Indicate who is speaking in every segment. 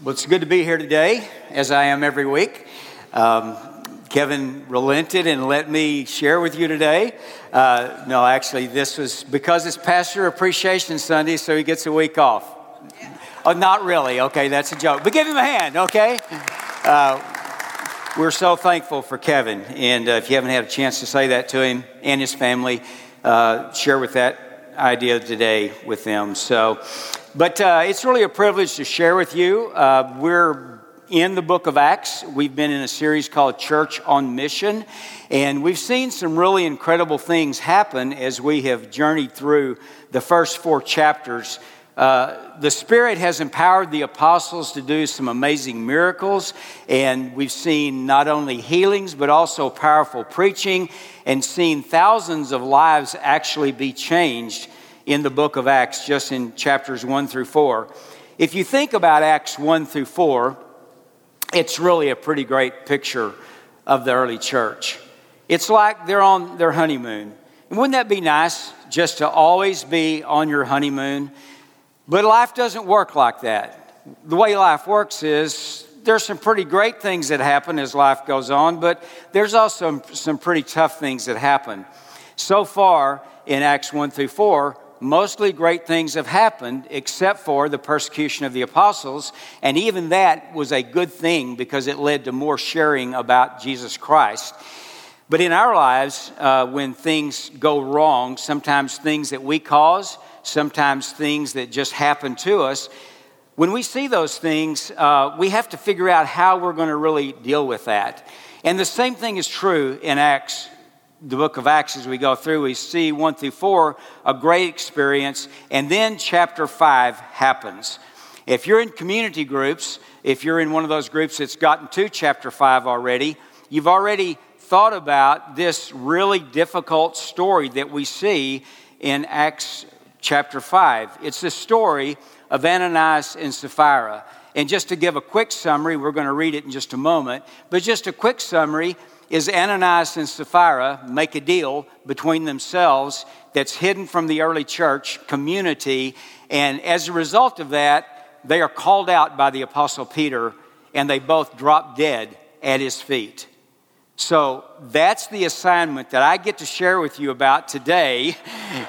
Speaker 1: Well, it's good to be here today, as I am every week. Um, Kevin relented and let me share with you today. Uh, no, actually, this was because it's Pastor Appreciation Sunday, so he gets a week off. Oh, not really. Okay, that's a joke. But give him a hand, okay? Uh, we're so thankful for Kevin. And uh, if you haven't had a chance to say that to him and his family, uh, share with that idea today with them. So, but uh, it's really a privilege to share with you. Uh, we're in the book of Acts. We've been in a series called Church on Mission, and we've seen some really incredible things happen as we have journeyed through the first four chapters. Uh, the Spirit has empowered the apostles to do some amazing miracles, and we've seen not only healings, but also powerful preaching, and seen thousands of lives actually be changed in the book of Acts, just in chapters 1 through 4. If you think about Acts 1 through 4, it's really a pretty great picture of the early church. It's like they're on their honeymoon. And wouldn't that be nice just to always be on your honeymoon? But life doesn't work like that. The way life works is there's some pretty great things that happen as life goes on, but there's also some pretty tough things that happen. So far in Acts 1 through 4, mostly great things have happened except for the persecution of the apostles. And even that was a good thing because it led to more sharing about Jesus Christ. But in our lives, uh, when things go wrong, sometimes things that we cause, sometimes things that just happen to us, when we see those things, uh, we have to figure out how we're going to really deal with that. And the same thing is true in Acts the book of Acts as we go through, we see 1 through 4, a great experience, and then chapter 5 happens. If you're in community groups, if you're in one of those groups that's gotten to chapter 5 already, you've already thought about this really difficult story that we see in Acts chapter 5. It's the story of Ananias and Sapphira. And just to give a quick summary, we're going to read it in just a moment, but just a quick summary is Ananias and Sapphira make a deal between themselves that's hidden from the early church community. And as a result of that, they are called out by the Apostle Peter and they both drop dead at his feet. So that's the assignment that I get to share with you about today.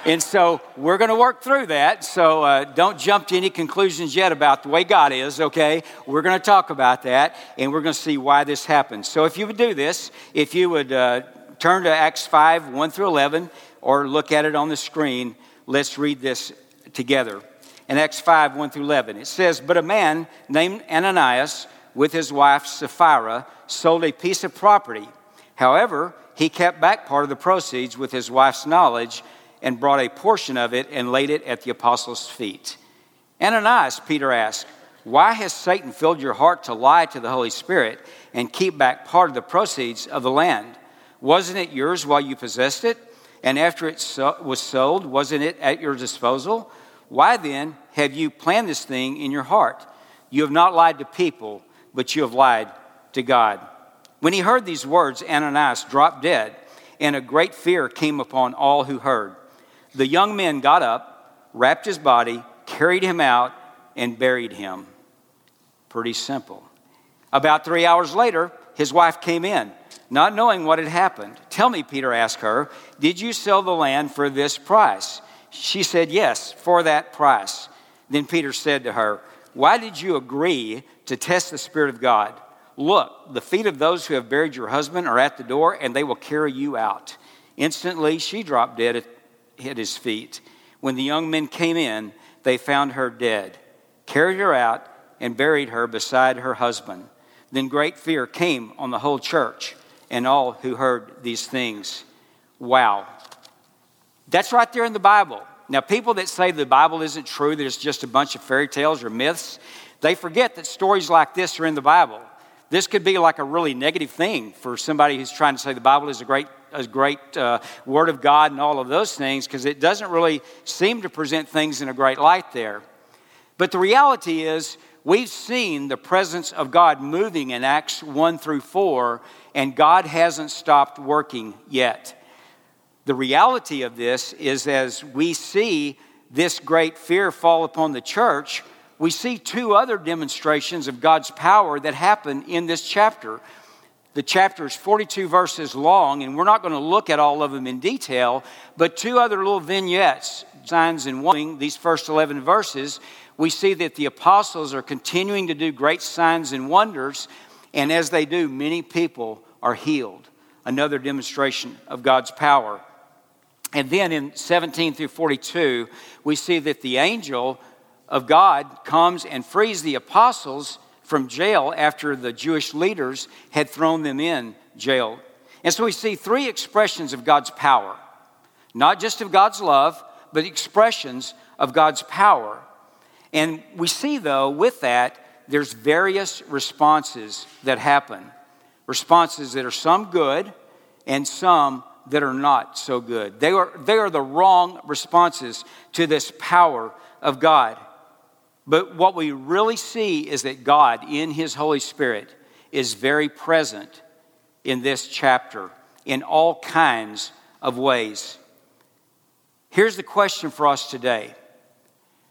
Speaker 1: And so we're going to work through that. So uh, don't jump to any conclusions yet about the way God is, okay? We're going to talk about that and we're going to see why this happens. So if you would do this, if you would uh, turn to Acts 5 1 through 11 or look at it on the screen, let's read this together. In Acts 5 1 through 11, it says, But a man named Ananias with his wife Sapphira sold a piece of property However, he kept back part of the proceeds with his wife's knowledge and brought a portion of it and laid it at the apostles' feet. Ananias, Peter asked, Why has Satan filled your heart to lie to the Holy Spirit and keep back part of the proceeds of the land? Wasn't it yours while you possessed it? And after it was sold, wasn't it at your disposal? Why then have you planned this thing in your heart? You have not lied to people, but you have lied to God. When he heard these words, Ananias dropped dead, and a great fear came upon all who heard. The young men got up, wrapped his body, carried him out, and buried him. Pretty simple. About three hours later, his wife came in, not knowing what had happened. Tell me, Peter asked her, did you sell the land for this price? She said, Yes, for that price. Then Peter said to her, Why did you agree to test the Spirit of God? Look, the feet of those who have buried your husband are at the door, and they will carry you out. Instantly, she dropped dead at his feet. When the young men came in, they found her dead, carried her out, and buried her beside her husband. Then great fear came on the whole church and all who heard these things. Wow. That's right there in the Bible. Now, people that say the Bible isn't true, that it's just a bunch of fairy tales or myths, they forget that stories like this are in the Bible. This could be like a really negative thing for somebody who's trying to say the Bible is a great, a great uh, Word of God and all of those things, because it doesn't really seem to present things in a great light there. But the reality is, we've seen the presence of God moving in Acts 1 through 4, and God hasn't stopped working yet. The reality of this is, as we see this great fear fall upon the church, we see two other demonstrations of God's power that happen in this chapter. The chapter is 42 verses long, and we're not going to look at all of them in detail, but two other little vignettes, signs and wonders, these first 11 verses, we see that the apostles are continuing to do great signs and wonders, and as they do, many people are healed. Another demonstration of God's power. And then in 17 through 42, we see that the angel of God comes and frees the apostles from jail after the Jewish leaders had thrown them in jail. And so we see three expressions of God's power not just of God's love, but expressions of God's power. And we see, though, with that, there's various responses that happen. Responses that are some good and some that are not so good. They are, they are the wrong responses to this power of God. But what we really see is that God, in His Holy Spirit, is very present in this chapter in all kinds of ways. Here's the question for us today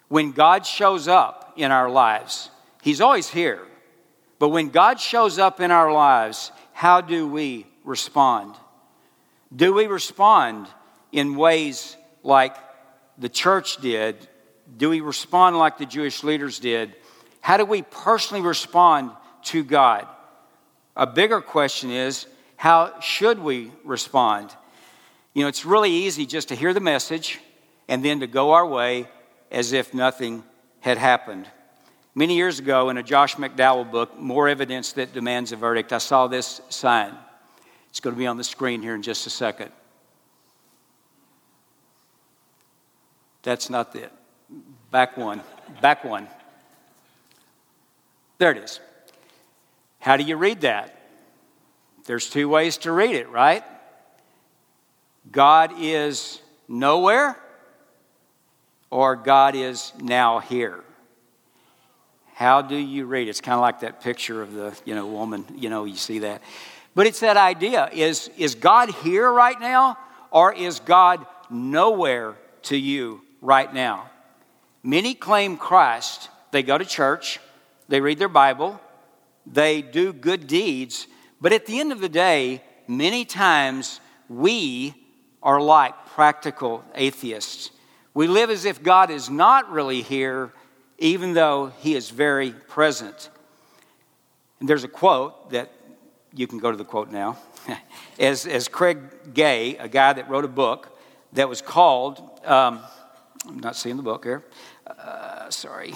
Speaker 1: when God shows up in our lives, He's always here. But when God shows up in our lives, how do we respond? Do we respond in ways like the church did do we respond like the Jewish leaders did? How do we personally respond to God? A bigger question is how should we respond? You know, it's really easy just to hear the message and then to go our way as if nothing had happened. Many years ago, in a Josh McDowell book, More Evidence That Demands a Verdict, I saw this sign. It's going to be on the screen here in just a second. That's not it. Back one. Back one. There it is. How do you read that? There's two ways to read it, right? God is nowhere or God is now here. How do you read? It's kind of like that picture of the, you know, woman, you know, you see that. But it's that idea is is God here right now or is God nowhere to you right now? Many claim Christ. They go to church, they read their Bible, they do good deeds, but at the end of the day, many times we are like practical atheists. We live as if God is not really here, even though He is very present. And there's a quote that you can go to the quote now. as, as Craig Gay, a guy that wrote a book that was called, um, I'm not seeing the book here. Uh, sorry.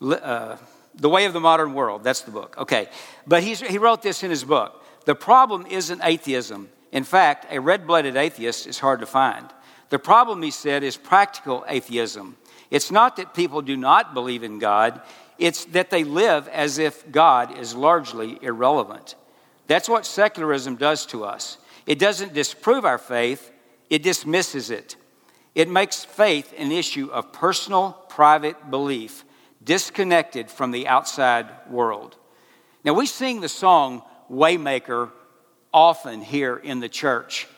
Speaker 1: Uh, the Way of the Modern World. That's the book. Okay. But he's, he wrote this in his book. The problem isn't atheism. In fact, a red blooded atheist is hard to find. The problem, he said, is practical atheism. It's not that people do not believe in God, it's that they live as if God is largely irrelevant. That's what secularism does to us. It doesn't disprove our faith, it dismisses it. It makes faith an issue of personal, private belief, disconnected from the outside world. Now, we sing the song Waymaker often here in the church.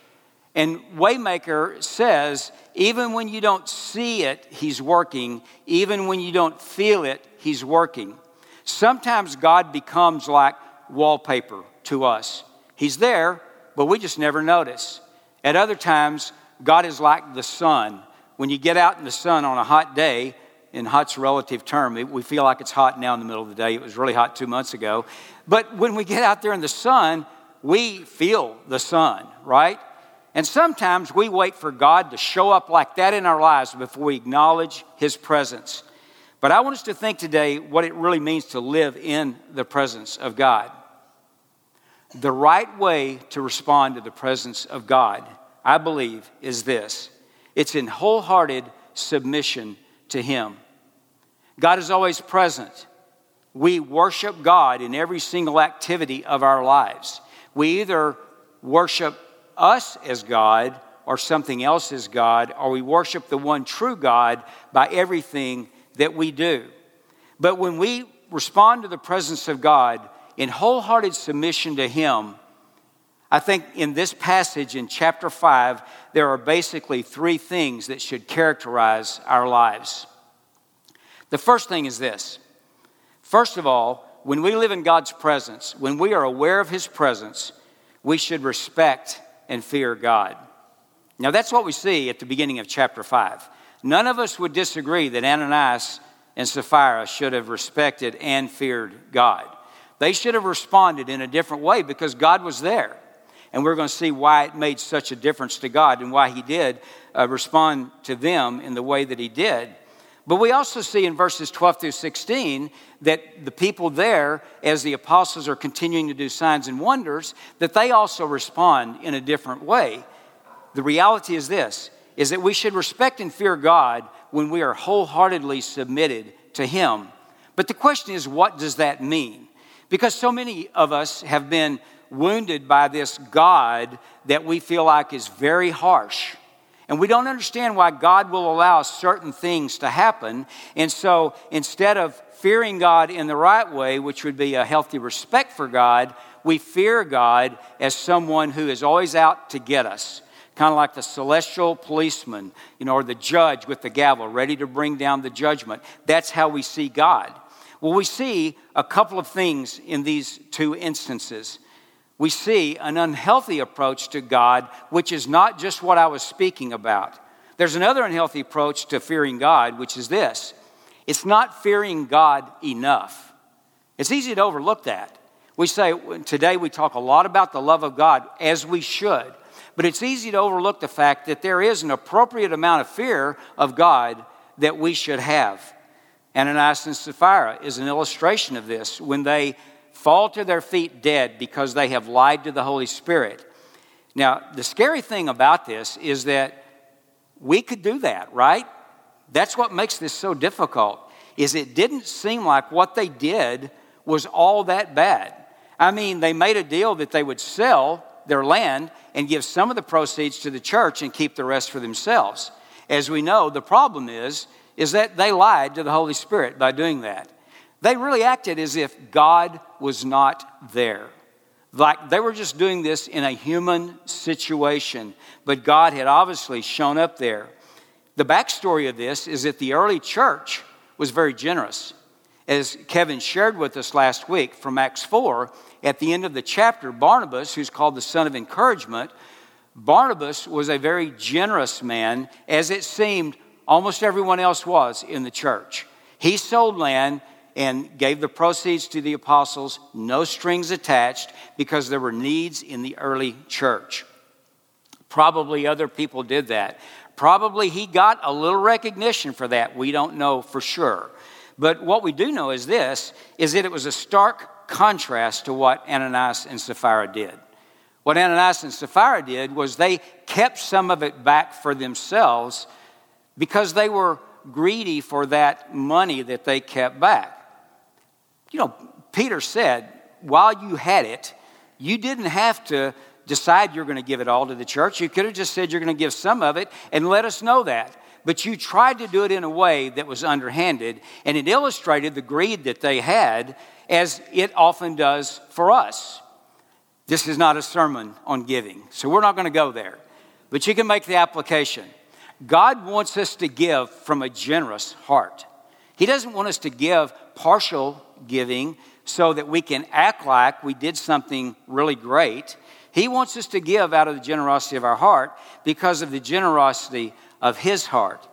Speaker 1: And Waymaker says, even when you don't see it, He's working. Even when you don't feel it, He's working. Sometimes God becomes like wallpaper to us. He's there, but we just never notice. At other times, God is like the sun. When you get out in the sun on a hot day, in hot's relative term, we feel like it's hot now in the middle of the day. It was really hot two months ago. But when we get out there in the sun, we feel the sun, right? And sometimes we wait for God to show up like that in our lives before we acknowledge His presence. But I want us to think today what it really means to live in the presence of God. The right way to respond to the presence of God I believe, is this it's in wholehearted submission to Him. God is always present. We worship God in every single activity of our lives. We either worship us as God or something else as God, or we worship the one true God by everything that we do. But when we respond to the presence of God in wholehearted submission to Him, I think in this passage in chapter 5, there are basically three things that should characterize our lives. The first thing is this first of all, when we live in God's presence, when we are aware of His presence, we should respect and fear God. Now, that's what we see at the beginning of chapter 5. None of us would disagree that Ananias and Sapphira should have respected and feared God. They should have responded in a different way because God was there. And we're going to see why it made such a difference to God and why He did uh, respond to them in the way that He did. But we also see in verses 12 through 16 that the people there, as the apostles are continuing to do signs and wonders, that they also respond in a different way. The reality is this is that we should respect and fear God when we are wholeheartedly submitted to Him. But the question is, what does that mean? Because so many of us have been wounded by this God that we feel like is very harsh and we don't understand why God will allow certain things to happen. And so instead of fearing God in the right way, which would be a healthy respect for God, we fear God as someone who is always out to get us. Kind of like the celestial policeman, you know, or the judge with the gavel, ready to bring down the judgment. That's how we see God. Well, we see a couple of things in these two instances we see an unhealthy approach to God, which is not just what I was speaking about. There's another unhealthy approach to fearing God, which is this it's not fearing God enough. It's easy to overlook that. We say today we talk a lot about the love of God, as we should, but it's easy to overlook the fact that there is an appropriate amount of fear of God that we should have. Ananias and Sapphira is an illustration of this when they fall to their feet dead because they have lied to the Holy Spirit. Now, the scary thing about this is that we could do that, right? That's what makes this so difficult. Is it didn't seem like what they did was all that bad. I mean, they made a deal that they would sell their land and give some of the proceeds to the church and keep the rest for themselves. As we know, the problem is is that they lied to the Holy Spirit by doing that. They really acted as if God was not there. Like they were just doing this in a human situation, but God had obviously shown up there. The backstory of this is that the early church was very generous. As Kevin shared with us last week from Acts 4, at the end of the chapter, Barnabas, who's called the son of encouragement, Barnabas was a very generous man, as it seemed almost everyone else was in the church. He sold land and gave the proceeds to the apostles, no strings attached, because there were needs in the early church. Probably other people did that. Probably he got a little recognition for that. We don't know for sure. But what we do know is this is that it was a stark contrast to what Ananias and Sapphira did. What Ananias and Sapphira did was they kept some of it back for themselves because they were greedy for that money that they kept back. You know, Peter said, while you had it, you didn't have to decide you're going to give it all to the church. You could have just said you're going to give some of it and let us know that. But you tried to do it in a way that was underhanded, and it illustrated the greed that they had, as it often does for us. This is not a sermon on giving, so we're not going to go there. But you can make the application. God wants us to give from a generous heart. He doesn't want us to give partial giving so that we can act like we did something really great. He wants us to give out of the generosity of our heart because of the generosity of His heart.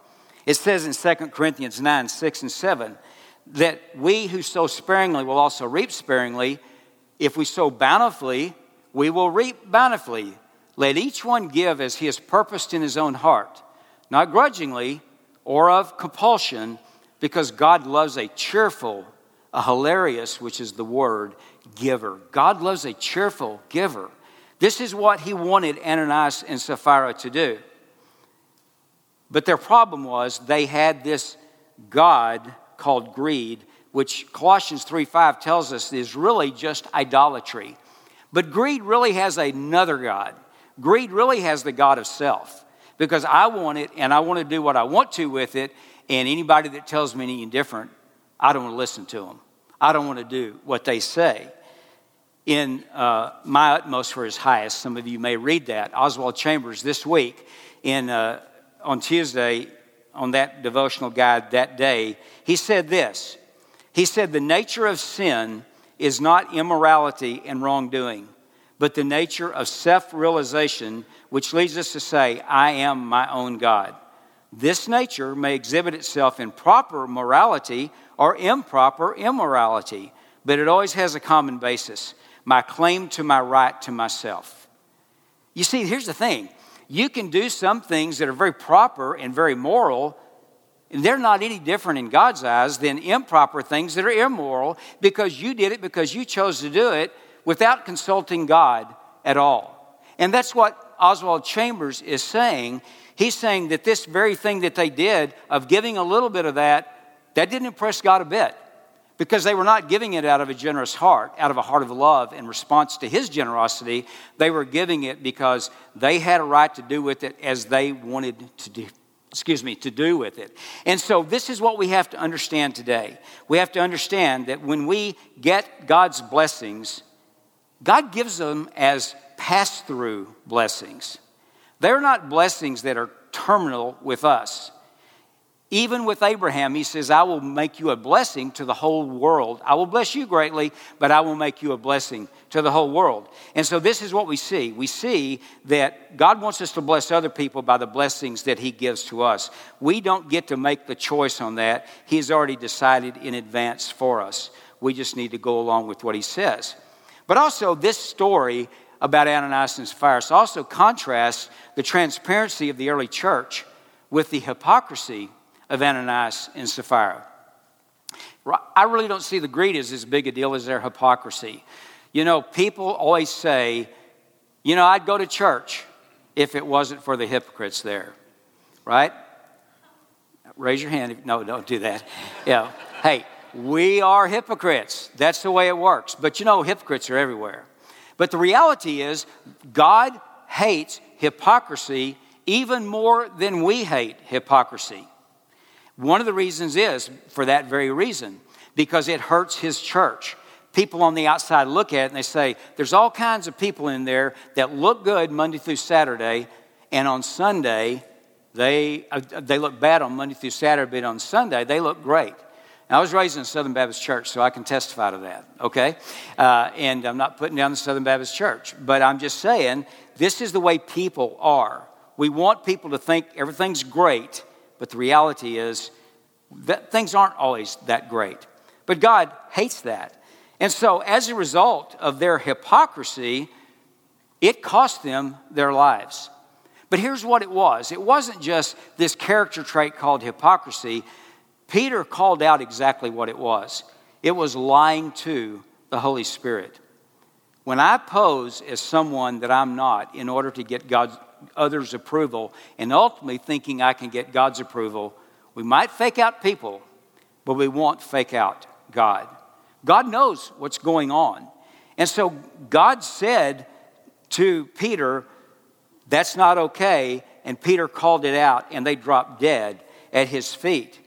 Speaker 1: It says in 2 Corinthians 9 6 and 7 that we who sow sparingly will also reap sparingly. If we sow bountifully, we will reap bountifully. Let each one give as he has purposed in his own heart, not grudgingly or of compulsion, because God loves a cheerful a hilarious, which is the word, giver. God loves a cheerful giver. This is what he wanted Ananias and Sapphira to do. But their problem was they had this God called greed, which Colossians 3 5 tells us is really just idolatry. But greed really has another God. Greed really has the God of self because I want it and I want to do what I want to with it, and anybody that tells me anything different, I don't want to listen to them. I don't want to do what they say. In uh, My Utmost for His Highest, some of you may read that. Oswald Chambers this week in, uh, on Tuesday on that devotional guide that day, he said this. He said, The nature of sin is not immorality and wrongdoing, but the nature of self realization, which leads us to say, I am my own God. This nature may exhibit itself in proper morality or improper immorality, but it always has a common basis my claim to my right to myself. You see, here's the thing you can do some things that are very proper and very moral, and they're not any different in God's eyes than improper things that are immoral because you did it because you chose to do it without consulting God at all. And that's what Oswald Chambers is saying. He's saying that this very thing that they did of giving a little bit of that, that didn't impress God a bit because they were not giving it out of a generous heart, out of a heart of love in response to his generosity. They were giving it because they had a right to do with it as they wanted to do. Excuse me, to do with it. And so, this is what we have to understand today. We have to understand that when we get God's blessings, God gives them as pass through blessings. They're not blessings that are terminal with us. Even with Abraham, he says, I will make you a blessing to the whole world. I will bless you greatly, but I will make you a blessing to the whole world. And so, this is what we see. We see that God wants us to bless other people by the blessings that he gives to us. We don't get to make the choice on that, he's already decided in advance for us. We just need to go along with what he says. But also, this story about Ananias and Sapphira also contrasts the transparency of the early church with the hypocrisy of Ananias and Sapphira. I really don't see the greed as as big a deal as their hypocrisy. You know, people always say, you know, I'd go to church if it wasn't for the hypocrites there, right? Raise your hand. no, don't do that. Yeah. hey, we are hypocrites. That's the way it works. But you know, hypocrites are everywhere. But the reality is, God hates hypocrisy even more than we hate hypocrisy. One of the reasons is for that very reason, because it hurts his church. People on the outside look at it and they say, there's all kinds of people in there that look good Monday through Saturday, and on Sunday, they, uh, they look bad on Monday through Saturday, but on Sunday, they look great. I was raised in a Southern Baptist church, so I can testify to that, okay? Uh, and I'm not putting down the Southern Baptist church, but I'm just saying this is the way people are. We want people to think everything's great, but the reality is that things aren't always that great. But God hates that. And so, as a result of their hypocrisy, it cost them their lives. But here's what it was it wasn't just this character trait called hypocrisy. Peter called out exactly what it was it was lying to the Holy Spirit. When I pose as someone that I'm not in order to get God's others' approval and ultimately thinking I can get God's approval, we might fake out people, but we won't fake out God. God knows what's going on. And so God said to Peter, That's not okay. And Peter called it out, and they dropped dead at his feet.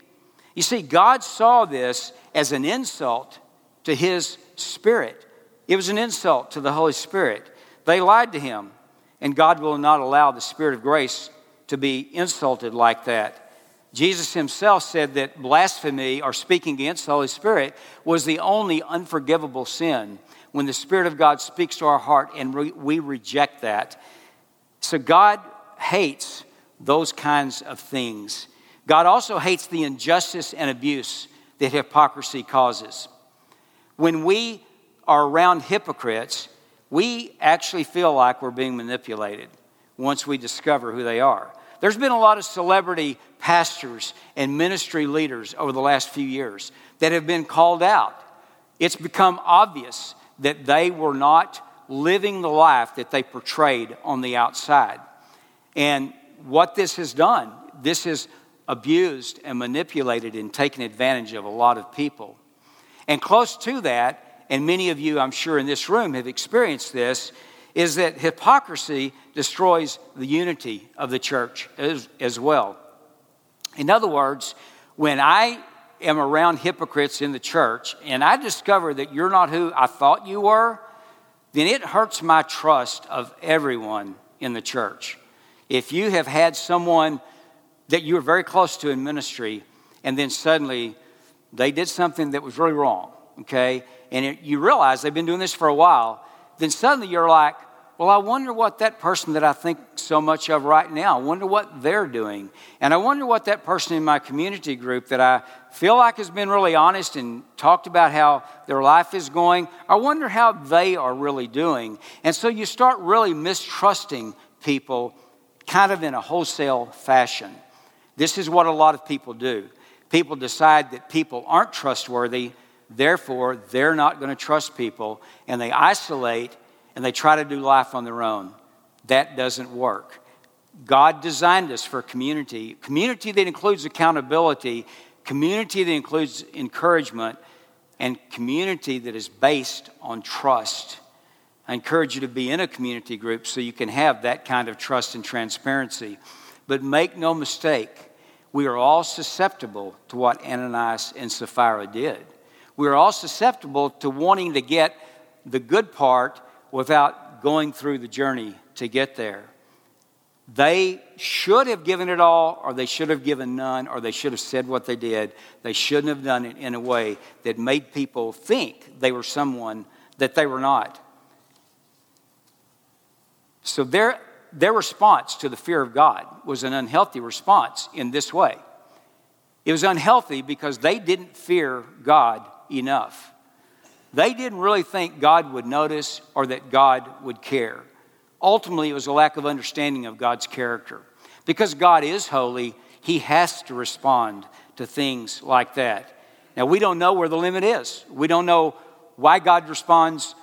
Speaker 1: You see, God saw this as an insult to his spirit. It was an insult to the Holy Spirit. They lied to him, and God will not allow the Spirit of grace to be insulted like that. Jesus himself said that blasphemy or speaking against the Holy Spirit was the only unforgivable sin when the Spirit of God speaks to our heart and we reject that. So God hates those kinds of things. God also hates the injustice and abuse that hypocrisy causes. When we are around hypocrites, we actually feel like we're being manipulated once we discover who they are. There's been a lot of celebrity pastors and ministry leaders over the last few years that have been called out. It's become obvious that they were not living the life that they portrayed on the outside. And what this has done, this has abused and manipulated and taken advantage of a lot of people. And close to that, and many of you, I'm sure, in this room have experienced this, is that hypocrisy destroys the unity of the church as, as well. In other words, when I am around hypocrites in the church and I discover that you're not who I thought you were, then it hurts my trust of everyone in the church. If you have had someone that you were very close to in ministry, and then suddenly they did something that was really wrong, okay? And it, you realize they've been doing this for a while, then suddenly you're like, well, I wonder what that person that I think so much of right now, I wonder what they're doing. And I wonder what that person in my community group that I feel like has been really honest and talked about how their life is going, I wonder how they are really doing. And so you start really mistrusting people kind of in a wholesale fashion. This is what a lot of people do. People decide that people aren't trustworthy, therefore, they're not going to trust people, and they isolate and they try to do life on their own. That doesn't work. God designed us for community, community that includes accountability, community that includes encouragement, and community that is based on trust. I encourage you to be in a community group so you can have that kind of trust and transparency. But make no mistake, we are all susceptible to what Ananias and Sapphira did. We are all susceptible to wanting to get the good part without going through the journey to get there. They should have given it all, or they should have given none, or they should have said what they did. They shouldn't have done it in a way that made people think they were someone that they were not. So their, their response to the fear of God was an unhealthy response in this way. It was unhealthy because they didn't fear God enough. They didn't really think God would notice or that God would care. Ultimately, it was a lack of understanding of God's character. Because God is holy, He has to respond to things like that. Now, we don't know where the limit is. We don't know why God responds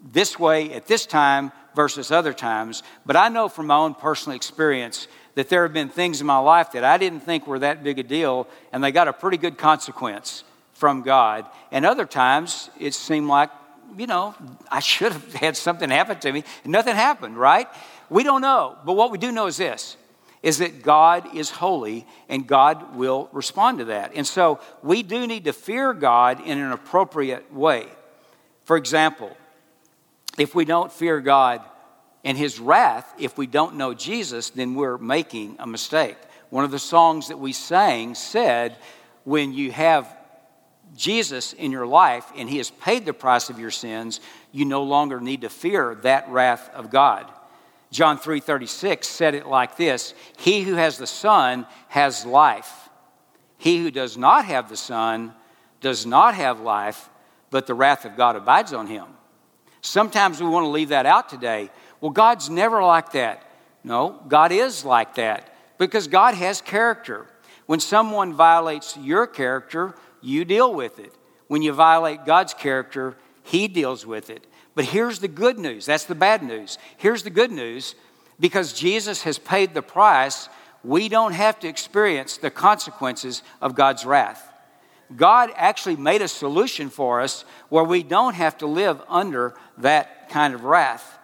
Speaker 1: this way at this time versus other times. But I know from my own personal experience that there have been things in my life that I didn't think were that big a deal, and they got a pretty good consequence from God. And other times it seemed like, you know, I should have had something happen to me. And nothing happened, right? We don't know. But what we do know is this is that God is holy and God will respond to that. And so we do need to fear God in an appropriate way. For example, if we don't fear God and his wrath, if we don't know Jesus, then we're making a mistake. One of the songs that we sang said, when you have Jesus in your life and he has paid the price of your sins, you no longer need to fear that wrath of God. John 3:36 said it like this, "He who has the Son has life. He who does not have the Son does not have life, but the wrath of God abides on him." Sometimes we want to leave that out today. Well, God's never like that. No, God is like that because God has character. When someone violates your character, you deal with it. When you violate God's character, He deals with it. But here's the good news that's the bad news. Here's the good news because Jesus has paid the price, we don't have to experience the consequences of God's wrath. God actually made a solution for us where we don't have to live under that kind of wrath.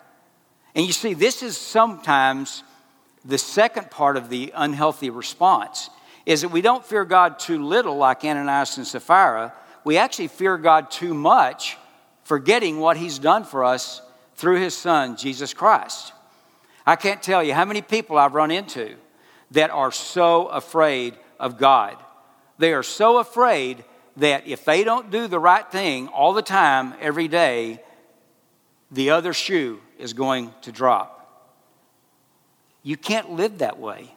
Speaker 1: And you see, this is sometimes the second part of the unhealthy response is that we don't fear God too little, like Ananias and Sapphira. We actually fear God too much, forgetting what He's done for us through His Son, Jesus Christ. I can't tell you how many people I've run into that are so afraid of God. They are so afraid that if they don't do the right thing all the time, every day, the other shoe is going to drop. You can't live that way.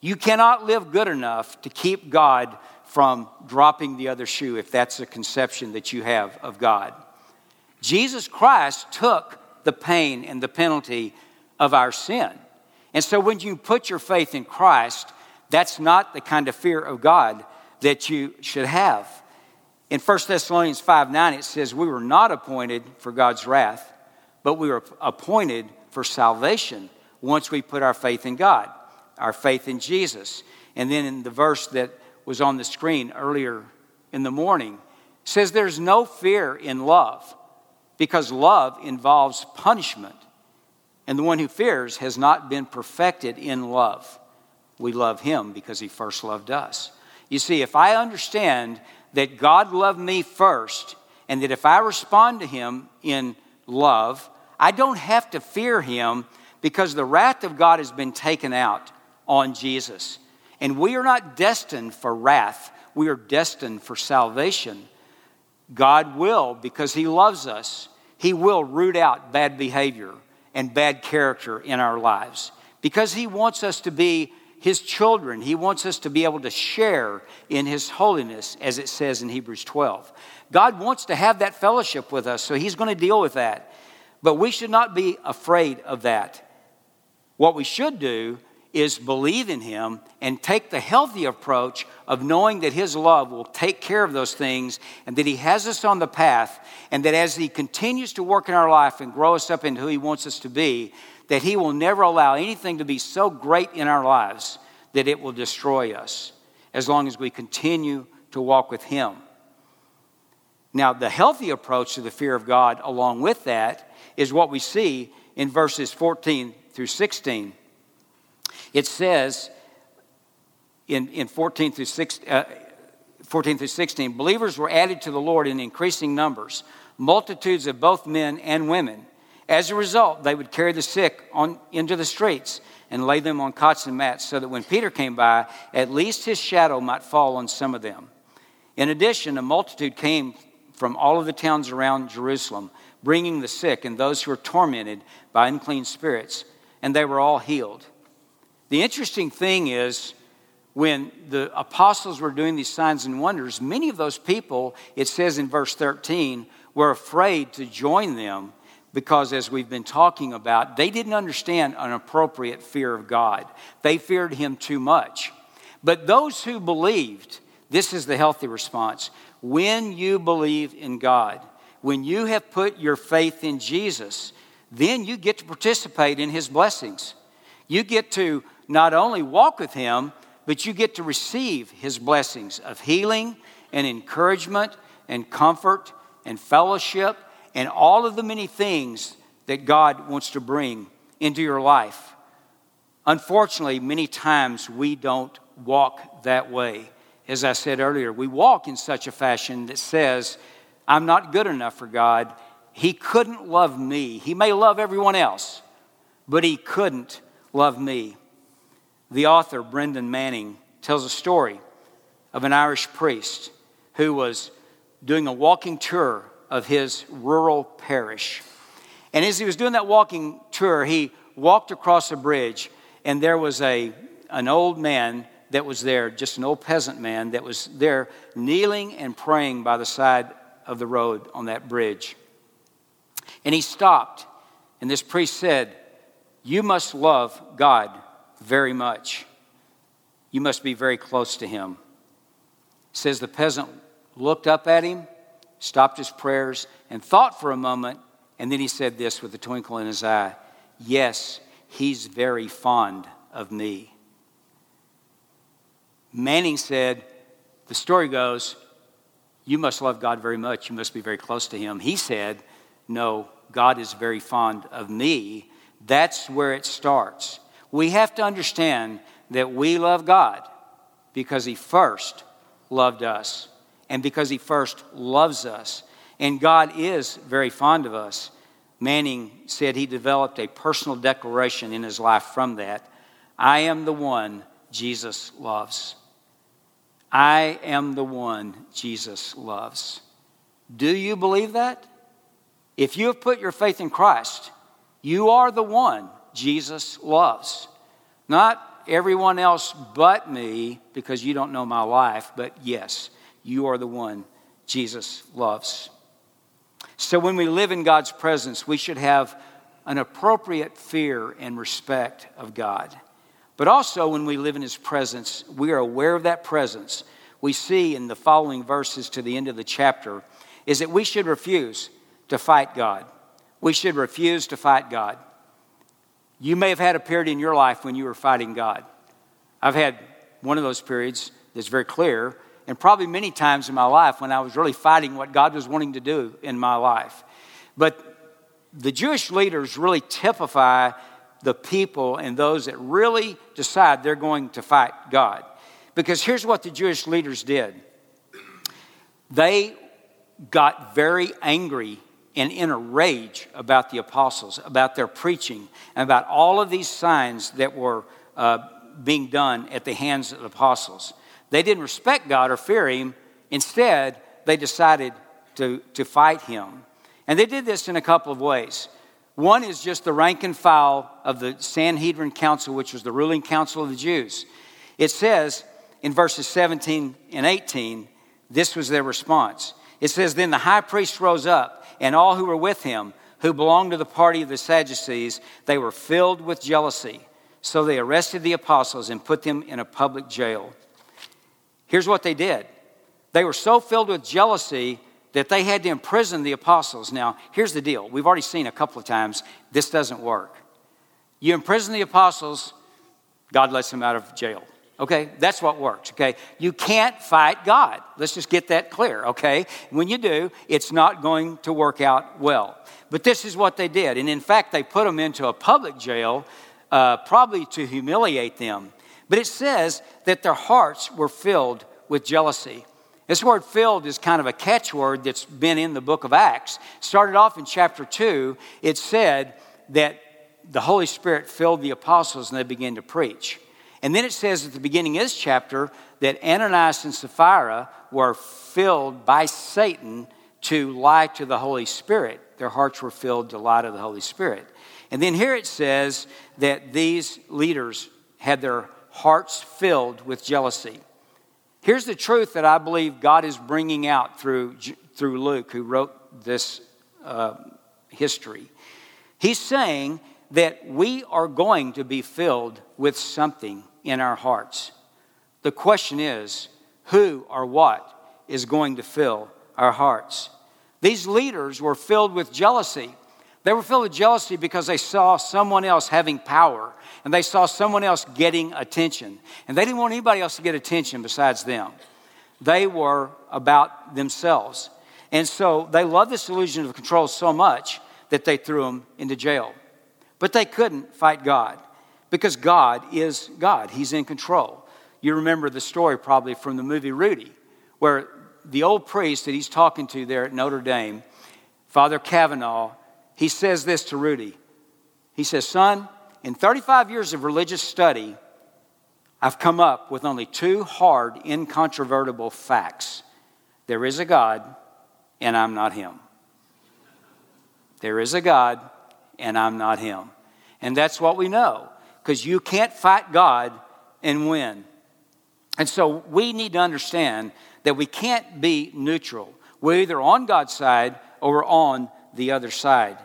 Speaker 1: You cannot live good enough to keep God from dropping the other shoe if that's the conception that you have of God. Jesus Christ took the pain and the penalty of our sin. And so when you put your faith in Christ, that's not the kind of fear of God that you should have. In 1 Thessalonians 5 9, it says, We were not appointed for God's wrath, but we were appointed for salvation once we put our faith in God our faith in Jesus. And then in the verse that was on the screen earlier in the morning, says there's no fear in love because love involves punishment. And the one who fears has not been perfected in love. We love him because he first loved us. You see, if I understand that God loved me first, and that if I respond to him in love, I don't have to fear him because the wrath of God has been taken out on Jesus. And we are not destined for wrath, we are destined for salvation. God will, because He loves us, He will root out bad behavior and bad character in our lives because He wants us to be His children. He wants us to be able to share in His holiness, as it says in Hebrews 12. God wants to have that fellowship with us, so He's going to deal with that. But we should not be afraid of that. What we should do is believe in Him and take the healthy approach of knowing that His love will take care of those things and that He has us on the path, and that as He continues to work in our life and grow us up into who He wants us to be, that He will never allow anything to be so great in our lives that it will destroy us as long as we continue to walk with Him. Now, the healthy approach to the fear of God, along with that, is what we see in verses 14 through 16 it says in, in 14 through 6, uh, 14 through 16, believers were added to the Lord in increasing numbers, multitudes of both men and women. As a result, they would carry the sick on, into the streets and lay them on cots and mats so that when Peter came by, at least his shadow might fall on some of them. In addition, a multitude came from all of the towns around Jerusalem, bringing the sick and those who were tormented by unclean spirits, and they were all healed. The interesting thing is, when the apostles were doing these signs and wonders, many of those people, it says in verse 13, were afraid to join them because, as we've been talking about, they didn't understand an appropriate fear of God. They feared Him too much. But those who believed, this is the healthy response. When you believe in God, when you have put your faith in Jesus, then you get to participate in His blessings. You get to not only walk with Him, but you get to receive His blessings of healing and encouragement and comfort and fellowship and all of the many things that God wants to bring into your life. Unfortunately, many times we don't walk that way. As I said earlier, we walk in such a fashion that says, I'm not good enough for God. He couldn't love me. He may love everyone else, but He couldn't love me. The author, Brennan Manning, tells a story of an Irish priest who was doing a walking tour of his rural parish. And as he was doing that walking tour, he walked across a bridge, and there was a, an old man that was there, just an old peasant man that was there kneeling and praying by the side of the road on that bridge. And he stopped, and this priest said, You must love God very much. You must be very close to him. Says the peasant looked up at him, stopped his prayers, and thought for a moment, and then he said this with a twinkle in his eye Yes, he's very fond of me. Manning said, The story goes, You must love God very much. You must be very close to him. He said, No, God is very fond of me. That's where it starts we have to understand that we love God because He first loved us and because He first loves us. And God is very fond of us. Manning said he developed a personal declaration in his life from that I am the one Jesus loves. I am the one Jesus loves. Do you believe that? If you have put your faith in Christ, you are the one Jesus loves. Not everyone else but me, because you don't know my life, but yes, you are the one Jesus loves. So when we live in God's presence, we should have an appropriate fear and respect of God. But also, when we live in His presence, we are aware of that presence. We see in the following verses to the end of the chapter is that we should refuse to fight God. We should refuse to fight God. You may have had a period in your life when you were fighting God. I've had one of those periods that's very clear, and probably many times in my life when I was really fighting what God was wanting to do in my life. But the Jewish leaders really typify the people and those that really decide they're going to fight God. Because here's what the Jewish leaders did they got very angry and in a rage about the apostles, about their preaching, and about all of these signs that were uh, being done at the hands of the apostles. They didn't respect God or fear Him. Instead, they decided to, to fight Him. And they did this in a couple of ways. One is just the rank and file of the Sanhedrin Council, which was the ruling council of the Jews. It says in verses 17 and 18, this was their response. It says, Then the high priest rose up, and all who were with him, who belonged to the party of the Sadducees, they were filled with jealousy. So they arrested the apostles and put them in a public jail. Here's what they did they were so filled with jealousy that they had to imprison the apostles. Now, here's the deal we've already seen a couple of times this doesn't work. You imprison the apostles, God lets them out of jail. Okay, that's what works. Okay, you can't fight God. Let's just get that clear. Okay, when you do, it's not going to work out well. But this is what they did. And in fact, they put them into a public jail, uh, probably to humiliate them. But it says that their hearts were filled with jealousy. This word filled is kind of a catchword that's been in the book of Acts. Started off in chapter 2, it said that the Holy Spirit filled the apostles and they began to preach. And then it says at the beginning of this chapter that Ananias and Sapphira were filled by Satan to lie to the Holy Spirit. Their hearts were filled to lie to the Holy Spirit. And then here it says that these leaders had their hearts filled with jealousy. Here's the truth that I believe God is bringing out through, through Luke, who wrote this uh, history. He's saying that we are going to be filled with something in our hearts. The question is who or what is going to fill our hearts? These leaders were filled with jealousy. They were filled with jealousy because they saw someone else having power and they saw someone else getting attention. And they didn't want anybody else to get attention besides them. They were about themselves. And so they loved this illusion of control so much that they threw them into jail. But they couldn't fight God because God is God. He's in control. You remember the story probably from the movie Rudy, where the old priest that he's talking to there at Notre Dame, Father Cavanaugh, he says this to Rudy. He says, Son, in 35 years of religious study, I've come up with only two hard, incontrovertible facts there is a God, and I'm not Him. There is a God, and I'm not Him. And that's what we know because you can't fight God and win. And so we need to understand that we can't be neutral. We're either on God's side or we're on the other side.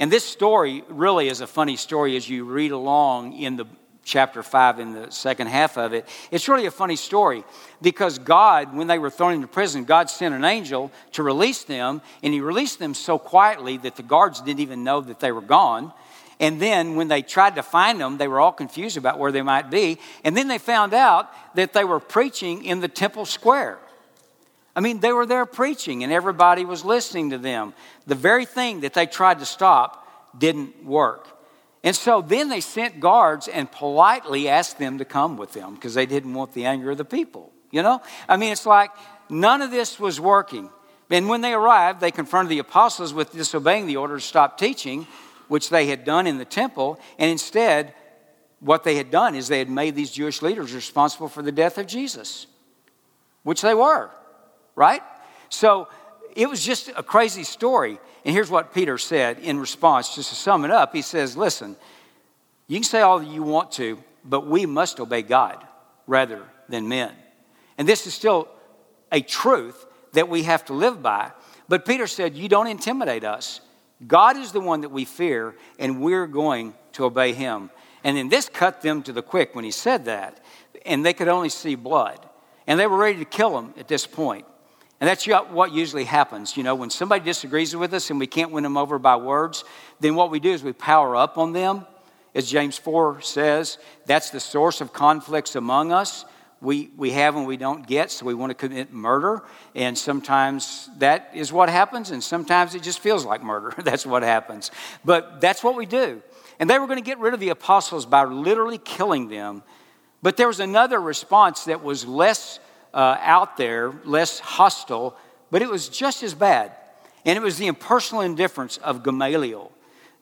Speaker 1: And this story really is a funny story as you read along in the chapter 5 in the second half of it. It's really a funny story because God, when they were thrown into prison, God sent an angel to release them, and He released them so quietly that the guards didn't even know that they were gone. And then when they tried to find them, they were all confused about where they might be. And then they found out that they were preaching in the temple square. I mean, they were there preaching and everybody was listening to them. The very thing that they tried to stop didn't work. And so then they sent guards and politely asked them to come with them because they didn't want the anger of the people. You know? I mean, it's like none of this was working. And when they arrived, they confronted the apostles with disobeying the order to stop teaching which they had done in the temple, and instead, what they had done is they had made these Jewish leaders responsible for the death of Jesus, which they were, right? So it was just a crazy story. And here's what Peter said in response, just to sum it up. He says, Listen, you can say all you want to, but we must obey God rather than men. And this is still a truth that we have to live by. But Peter said, You don't intimidate us. God is the one that we fear, and we're going to obey him. And then this cut them to the quick when he said that, and they could only see blood. And they were ready to kill him at this point. And that's what usually happens. You know, when somebody disagrees with us and we can't win them over by words, then what we do is we power up on them. As James 4 says, that's the source of conflicts among us we, we have and we don't get, so we want to commit murder. And sometimes that is what happens, and sometimes it just feels like murder. that's what happens. But that's what we do. And they were going to get rid of the apostles by literally killing them. But there was another response that was less uh, out there, less hostile, but it was just as bad. And it was the impersonal indifference of Gamaliel.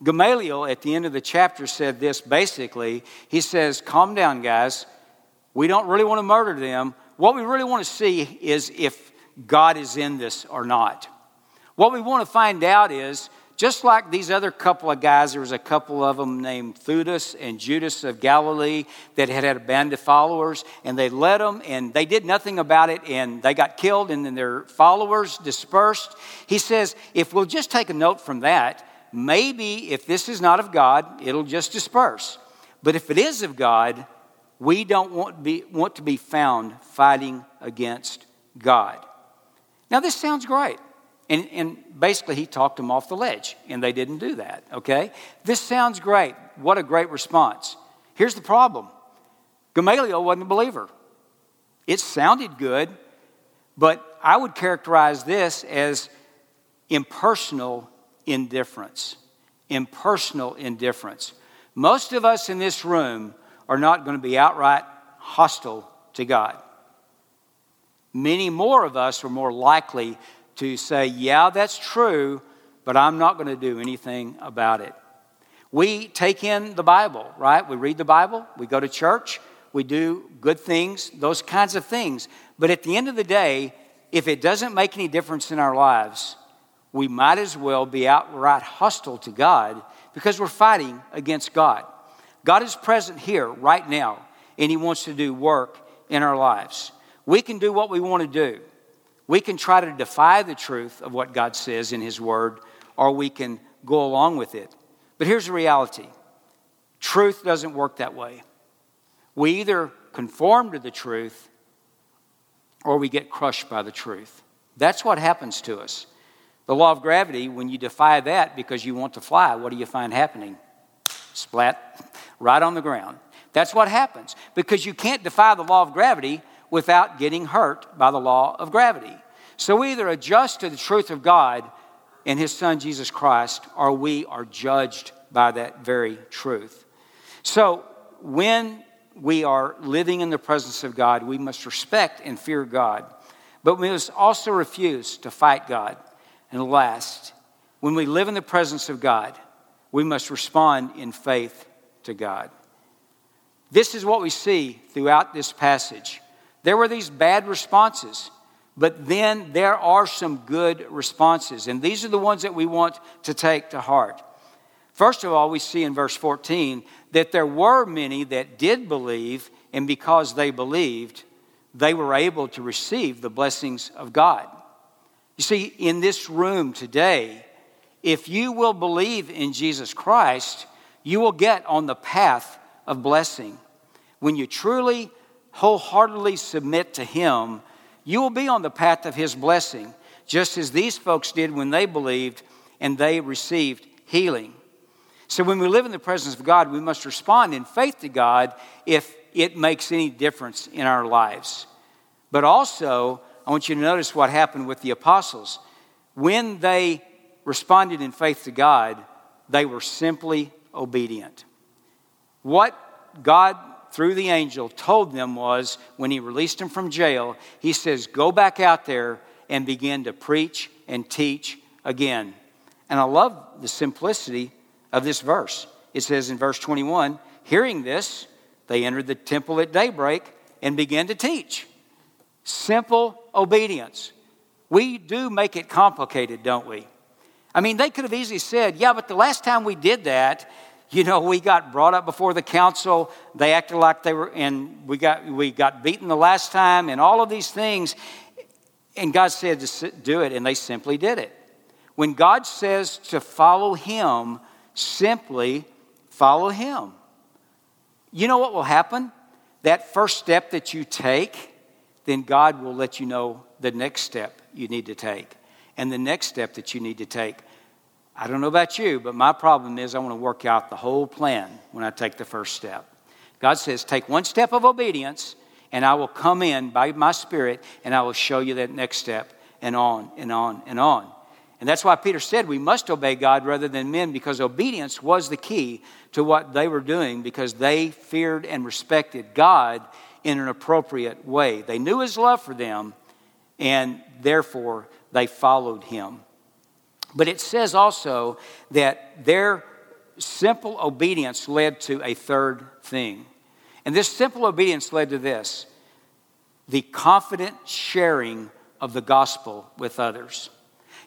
Speaker 1: Gamaliel, at the end of the chapter, said this basically. He says, Calm down, guys. We don't really want to murder them. What we really want to see is if God is in this or not. What we want to find out is just like these other couple of guys, there was a couple of them named Theudas and Judas of Galilee that had had a band of followers, and they led them, and they did nothing about it, and they got killed, and then their followers dispersed. He says, if we'll just take a note from that, maybe if this is not of God, it'll just disperse. But if it is of God, we don't want, be, want to be found fighting against God. Now, this sounds great. And, and basically, he talked them off the ledge, and they didn't do that, okay? This sounds great. What a great response. Here's the problem Gamaliel wasn't a believer. It sounded good, but I would characterize this as impersonal indifference. Impersonal indifference. Most of us in this room are not going to be outright hostile to God. Many more of us are more likely to say, Yeah, that's true, but I'm not going to do anything about it. We take in the Bible, right? We read the Bible, we go to church, we do good things, those kinds of things. But at the end of the day, if it doesn't make any difference in our lives, we might as well be outright hostile to God because we're fighting against God. God is present here right now, and He wants to do work in our lives. We can do what we want to do. We can try to defy the truth of what God says in His Word, or we can go along with it. But here's the reality truth doesn't work that way. We either conform to the truth or we get crushed by the truth. That's what happens to us. The law of gravity, when you defy that because you want to fly, what do you find happening? Splat, right on the ground. That's what happens because you can't defy the law of gravity without getting hurt by the law of gravity. So we either adjust to the truth of God and His Son Jesus Christ, or we are judged by that very truth. So when we are living in the presence of God, we must respect and fear God, but we must also refuse to fight God. And last, when we live in the presence of God, we must respond in faith to God. This is what we see throughout this passage. There were these bad responses. But then there are some good responses, and these are the ones that we want to take to heart. First of all, we see in verse 14 that there were many that did believe, and because they believed, they were able to receive the blessings of God. You see, in this room today, if you will believe in Jesus Christ, you will get on the path of blessing. When you truly, wholeheartedly submit to Him, you will be on the path of His blessing, just as these folks did when they believed and they received healing. So, when we live in the presence of God, we must respond in faith to God if it makes any difference in our lives. But also, I want you to notice what happened with the apostles. When they responded in faith to God, they were simply obedient. What God through the angel told them was when he released them from jail, he says, Go back out there and begin to preach and teach again. And I love the simplicity of this verse. It says in verse 21 Hearing this, they entered the temple at daybreak and began to teach. Simple obedience. We do make it complicated, don't we? I mean, they could have easily said, Yeah, but the last time we did that, you know, we got brought up before the council. They acted like they were, and we got, we got beaten the last time, and all of these things. And God said to do it, and they simply did it. When God says to follow Him, simply follow Him. You know what will happen? That first step that you take, then God will let you know the next step you need to take, and the next step that you need to take. I don't know about you, but my problem is I want to work out the whole plan when I take the first step. God says, take one step of obedience, and I will come in by my Spirit, and I will show you that next step, and on and on and on. And that's why Peter said we must obey God rather than men, because obedience was the key to what they were doing, because they feared and respected God in an appropriate way. They knew His love for them, and therefore they followed Him. But it says also that their simple obedience led to a third thing. And this simple obedience led to this the confident sharing of the gospel with others.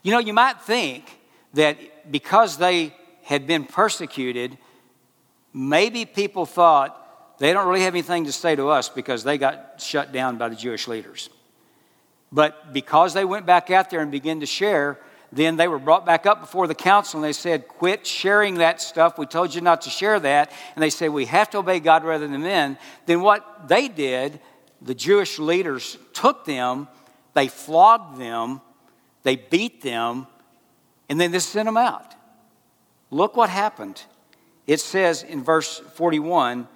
Speaker 1: You know, you might think that because they had been persecuted, maybe people thought they don't really have anything to say to us because they got shut down by the Jewish leaders. But because they went back out there and began to share, then they were brought back up before the council and they said, Quit sharing that stuff. We told you not to share that. And they said, We have to obey God rather than men. Then what they did, the Jewish leaders took them, they flogged them, they beat them, and then they sent them out. Look what happened. It says in verse 41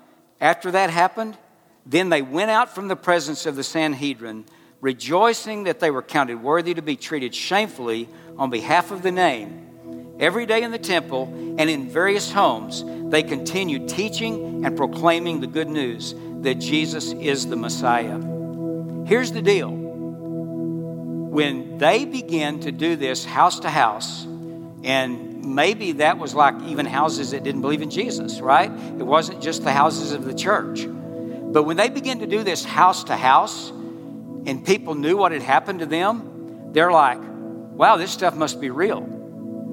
Speaker 1: after that happened, then they went out from the presence of the Sanhedrin, rejoicing that they were counted worthy to be treated shamefully on behalf of the name. Every day in the temple and in various homes, they continued teaching and proclaiming the good news that Jesus is the Messiah. Here's the deal when they began to do this house to house, and maybe that was like even houses that didn't believe in Jesus, right? It wasn't just the houses of the church. But when they began to do this house to house, and people knew what had happened to them, they're like, wow, this stuff must be real.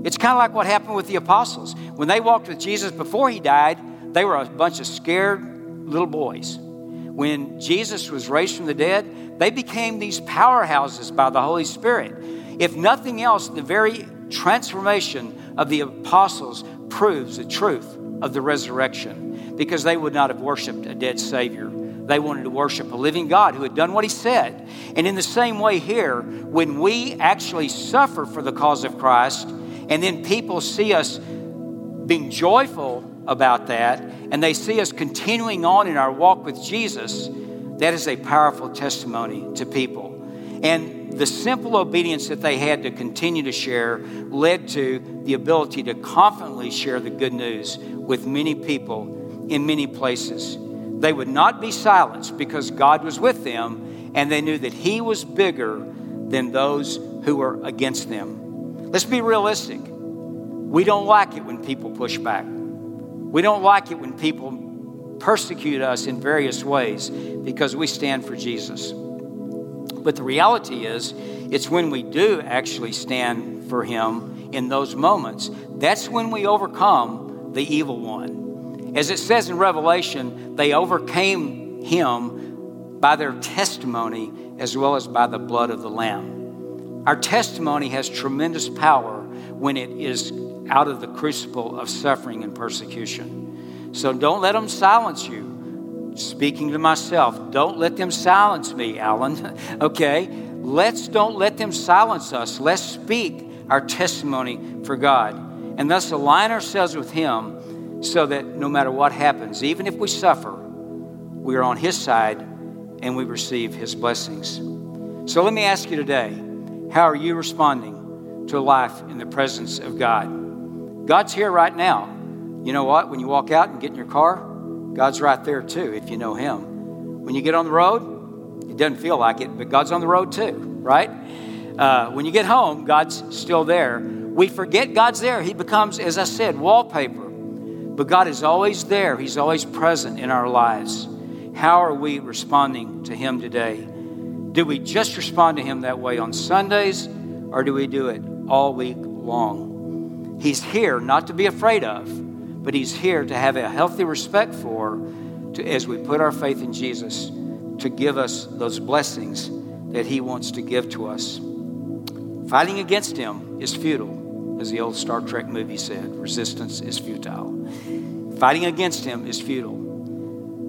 Speaker 1: It's kind of like what happened with the apostles. When they walked with Jesus before he died, they were a bunch of scared little boys. When Jesus was raised from the dead, they became these powerhouses by the Holy Spirit. If nothing else, the very transformation of the apostles proves the truth of the resurrection because they would not have worshiped a dead Savior. They wanted to worship a living God who had done what He said. And in the same way, here, when we actually suffer for the cause of Christ, and then people see us being joyful about that, and they see us continuing on in our walk with Jesus, that is a powerful testimony to people. And the simple obedience that they had to continue to share led to the ability to confidently share the good news with many people in many places. They would not be silenced because God was with them and they knew that He was bigger than those who were against them. Let's be realistic. We don't like it when people push back. We don't like it when people persecute us in various ways because we stand for Jesus. But the reality is, it's when we do actually stand for Him in those moments, that's when we overcome the evil one. As it says in Revelation, they overcame Him by their testimony as well as by the blood of the Lamb. Our testimony has tremendous power when it is out of the crucible of suffering and persecution. So don't let them silence you speaking to myself, don't let them silence me, Alan. okay? Let's don't let them silence us. Let's speak our testimony for God and thus align ourselves with Him so that no matter what happens, even if we suffer, we are on His side and we receive His blessings. So let me ask you today how are you responding to life in the presence of God? God's here right now. You know what? When you walk out and get in your car, God's right there too if you know Him. When you get on the road, it doesn't feel like it, but God's on the road too, right? Uh, when you get home, God's still there. We forget God's there. He becomes, as I said, wallpaper. But God is always there, He's always present in our lives. How are we responding to Him today? Do we just respond to Him that way on Sundays, or do we do it all week long? He's here not to be afraid of but He's here to have a healthy respect for to, as we put our faith in Jesus to give us those blessings that He wants to give to us. Fighting against Him is futile, as the old Star Trek movie said resistance is futile. Fighting against Him is futile.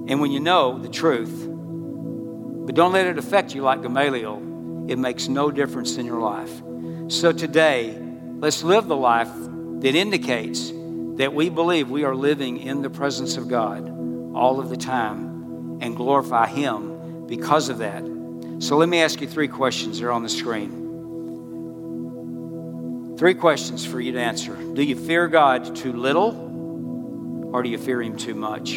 Speaker 1: And when you know the truth, but don't let it affect you like Gamaliel, it makes no difference in your life. So today, let's live the life that indicates that we believe we are living in the presence of God all of the time and glorify Him because of that. So let me ask you three questions. They're on the screen. Three questions for you to answer. Do you fear God too little or do you fear Him too much?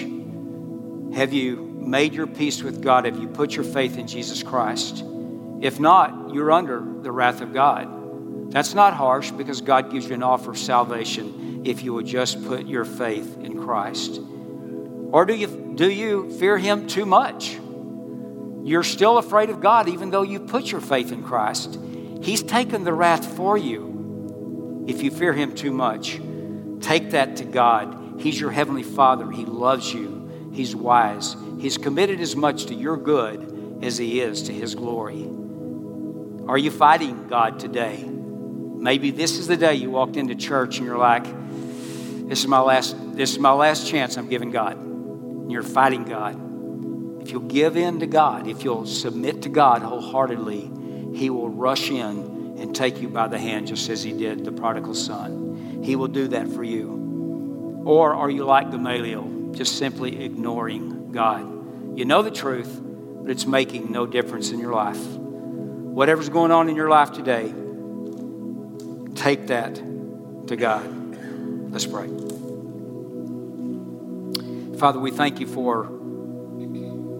Speaker 1: Have you made your peace with God? Have you put your faith in Jesus Christ? If not, you're under the wrath of God. That's not harsh because God gives you an offer of salvation if you would just put your faith in Christ. Or do you, do you fear Him too much? You're still afraid of God even though you put your faith in Christ. He's taken the wrath for you if you fear Him too much. Take that to God. He's your Heavenly Father. He loves you, He's wise. He's committed as much to your good as He is to His glory. Are you fighting God today? Maybe this is the day you walked into church and you're like, this is my last, this is my last chance I'm giving God. And you're fighting God. If you'll give in to God, if you'll submit to God wholeheartedly, He will rush in and take you by the hand just as He did the prodigal son. He will do that for you. Or are you like Gamaliel, just simply ignoring God? You know the truth, but it's making no difference in your life. Whatever's going on in your life today, take that to God. Let's pray. Father, we thank you for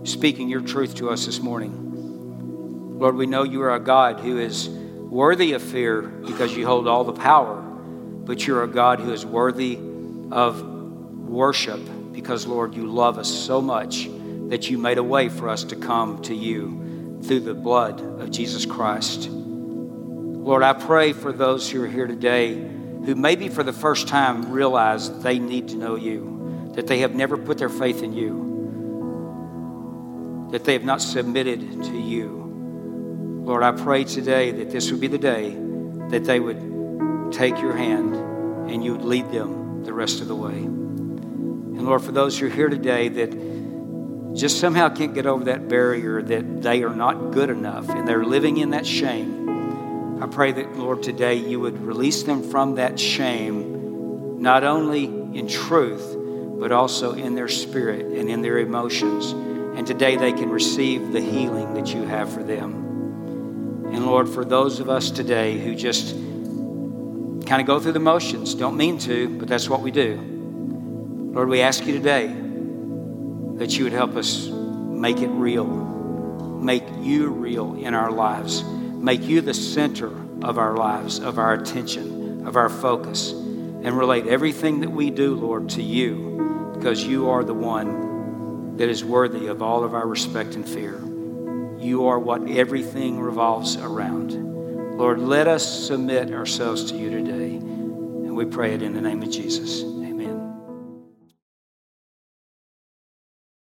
Speaker 1: speaking your truth to us this morning. Lord, we know you are a God who is worthy of fear because you hold all the power, but you're a God who is worthy of worship because, Lord, you love us so much that you made a way for us to come to you through the blood of Jesus Christ. Lord, I pray for those who are here today who maybe for the first time realize they need to know you, that they have never put their faith in you that they have not submitted to you. Lord, I pray today that this would be the day that they would take your hand and you would lead them the rest of the way. And Lord, for those who are here today that just somehow can't get over that barrier that they are not good enough and they're living in that shame, I pray that, Lord, today you would release them from that shame, not only in truth, but also in their spirit and in their emotions and today they can receive the healing that you have for them. And Lord, for those of us today who just kind of go through the motions, don't mean to, but that's what we do. Lord, we ask you today that you would help us make it real, make you real in our lives, make you the center of our lives, of our attention, of our focus, and relate everything that we do, Lord, to you because you are the one that is worthy of all of our respect and fear. You are what everything revolves around. Lord, let us submit ourselves to you today. And we pray it in the name of Jesus.